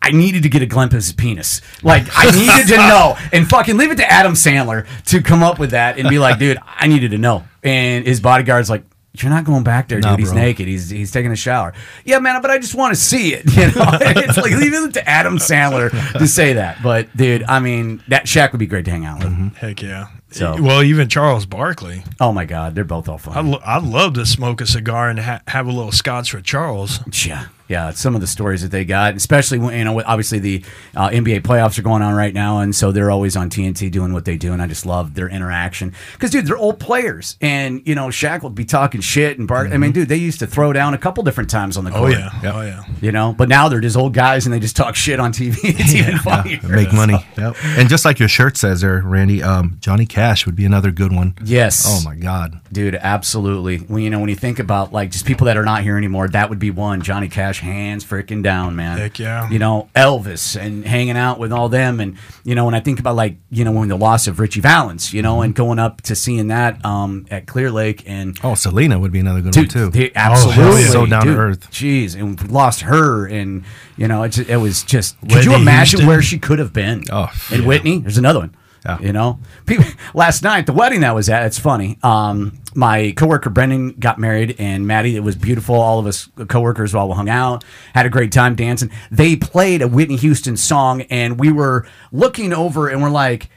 I needed to get a glimpse of his penis. Like I needed to know, [LAUGHS] and fucking leave it to Adam Sandler to come up with that and be like, dude, I needed to know. And his bodyguard's like, you're not going back there, dude. He's bro. naked. He's he's taking a shower. Yeah, man, but I just want to see it. [LAUGHS] You know, [LAUGHS] it's like leave it to Adam Sandler to say that. But dude, I mean, that Shaq would be great to hang out with. Mm-hmm. Heck yeah. So- well, even Charles Barkley. Oh my God, they're both all I fun. lo- I'd love to smoke a cigar and ha- have a little scotch with Charles. Yeah, yeah. Some of the stories that they got, especially when you know, obviously the uh, NBA playoffs are going on right now, and so they're always on TNT doing what they do, and I just love their interaction because, dude, they're old players, and you know, Shaq will be talking shit and Bart. I mean, dude, they used to throw down a couple different times on the court. Oh court. yeah. Oh yeah. You know, but now they're just old guys and they just talk shit on TV. It's even funnier. Make money. Yep. And just like your shirt says there, Randy, um, Johnny Cash would be another good one. Yes. Oh my God. Dude, absolutely. When you know when you think about like just people that are not here anymore, that would be one. Johnny Cash, hands freaking down, man. Heck yeah. You know Elvis and hanging out with all them, and you know when I think about like you know when the loss of Ritchie Valens, you know, and going up to seeing that um at Clear Lake and. Oh, Selena would be another good Dude, one too. they- absolutely, yeah. So down to earth. Jeez, and we lost her, and you know, it, just, it was just. Could you imagine Houston. where she could have been? Oh, and yeah. Whitney, there's another one. Yeah. You know, people [LAUGHS] last night the wedding that was at. It's funny. Um, my coworker Brendan got married, and Maddie. It was beautiful. All of us coworkers all hung out, had a great time dancing. They played a Whitney Houston song, and we were looking over, and we're like.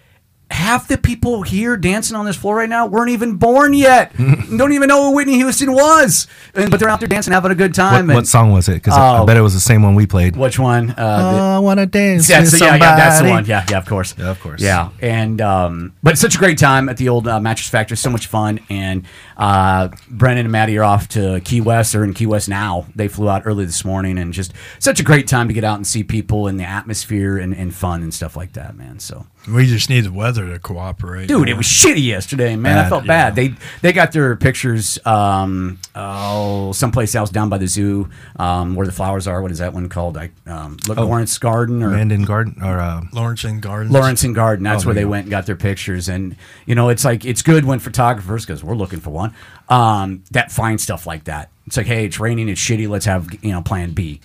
Half the people here dancing on this floor right now weren't even born yet. [LAUGHS] Don't even know who Whitney Houston was, and, but they're out there dancing, having a good time. what and- song was it? Because I Oh. bet it was the same one we played. Which one? Uh, the- I want to dance. yeah, with so yeah, yeah, that's the one. Yeah, yeah, of course. Yeah, of course. Yeah, and um, but it's such a great time at the old uh, Mattress Factory. So much fun, and uh, Brennan and Maddie are off to Key West. They're in Key West now. They flew out early this morning, and just such a great time to get out and see people and the atmosphere and, and fun and stuff like that, man. So. We just need the weather to cooperate. Dude, it was shitty yesterday, man. I Bad, felt bad. They they got their pictures um oh someplace else down by the zoo, um, where the flowers are. What is that one called? I um look Lawrence Garden or Mandan Garden or uh, Lauritzen Garden. Lauritzen Garden. That's Oh, where they go. went and got their pictures. And you know, it's like it's good when photographers, because we're looking for one, um, that find stuff like that. It's like, hey, it's raining, it's shitty. Let's have you know Plan B.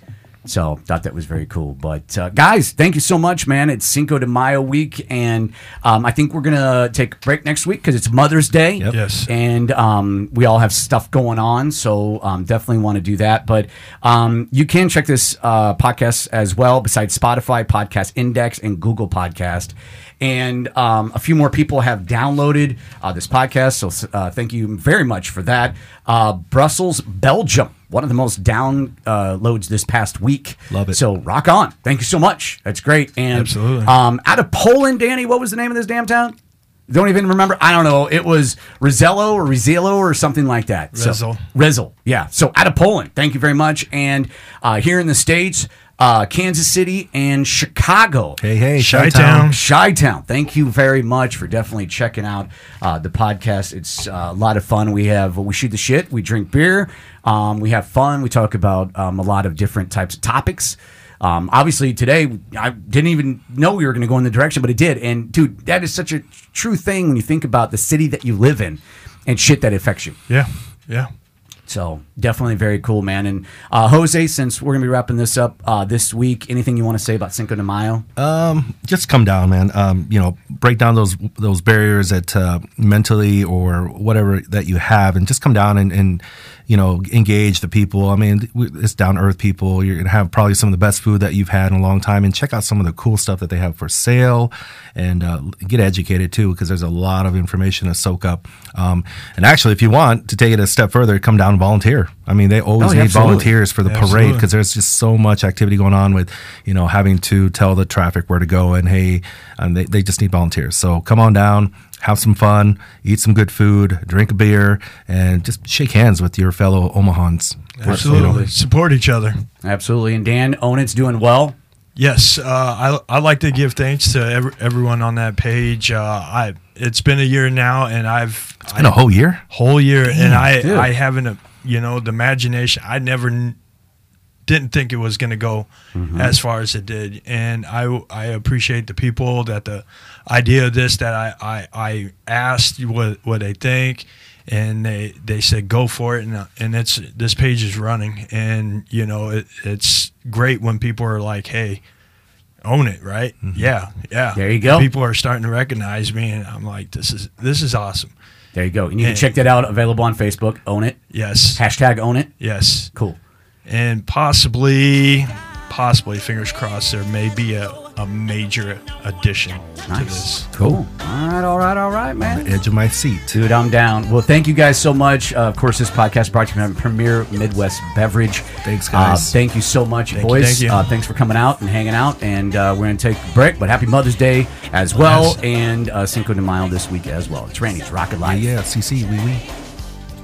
So thought that was very cool. But uh, guys, thank you so much, man. It's Cinco de Mayo week, and um, I think we're gonna take a break next week because it's Mother's Day. Yep. Yes. and um, we all have stuff going on, so um, definitely want to do that. But um, you can check this uh, podcast as well, besides Spotify, Podcast Index, and Google Podcast. And um, a few more people have downloaded uh, this podcast, so uh, thank you very much for that. Uh, Brussels, Belgium, one of the most downloads this past week. Love it. So rock on! Thank you so much. That's great. And Absolutely. um, out of Poland, Danny, what was the name of this damn town? Don't even remember. I don't know. It was Rizello or Rizelo or something like that. So- Rezel. Rezel. Yeah. So out of Poland. Thank you very much. And uh, here in the States, uh, Kansas City and Chicago. Hey, hey, Chi-town. Chi Town. Thank you very much for definitely checking out uh, the podcast. It's uh, a lot of fun. We have we shoot the shit. We drink beer. Um, we have fun. We talk about um, a lot of different types of topics. Um, obviously, today I didn't even know we were going to go in the direction, but it did. And dude, that is such a true thing when you think about the city that you live in and shit that affects you. Yeah. Yeah. So definitely very cool, man. And uh, Jose, since we're gonna be wrapping this up uh, this week, anything you want to say about Cinco de Mayo? Um, just come down, man. Um, you know, break down those those barriers that uh, mentally or whatever that you have, and just come down and, and you know engage the people. I mean, it's down to earth people. You're gonna have probably some of the best food that you've had in a long time, and check out some of the cool stuff that they have for sale, and uh, get educated too, because there's a lot of information to soak up. Um, and actually, if you want to take it a step further, come down and volunteer. I mean, they always Oh, yeah, need absolutely. volunteers for the parade because there's just so much activity going on with you know having to tell the traffic where to go and hey and they, they just need volunteers so come on down have some fun eat some good food drink a beer and just shake hands with your fellow omahans Absolutely. Support each other. Absolutely. And Dan, own it's doing well. Yes, uh, I I like to give thanks to every, everyone on that page. Uh, I it's been a year now, and I've it's been a whole year whole year, and I dude. I haven't uh, you know the imagination. I never n- didn't think it was going to go as far as it did, and I I appreciate the people that the idea of this that I I, I asked what what they think. And they, they said go for it, and and it's this page is running, and you know it, it's great when people are like, hey, own it, right? Mm-hmm. Yeah, yeah. There you go. People are starting to recognize me, and I'm like, this is this is awesome. There you go. And you can And- check that out. Available on Facebook. Own it. Yes, Hashtag own it. yes, Cool. and possibly, possibly, fingers crossed, there may be a, a major addition to Nice. this. Cool. All right. All right. All right, man. edge of my seat Dude, I'm down. Well, thank you guys so much. Uh, of course, this podcast brought to you by Premier Midwest Beverage. Thanks, guys. Uh, thank you so much, Thank you, boys. thank you. Uh, thanks for coming out and hanging out. And uh, we're going to take a break, but happy Mother's Day as well. And uh, Cinco de Mayo this week as well. It's Randy's Rocket Life. yeah cc wee wee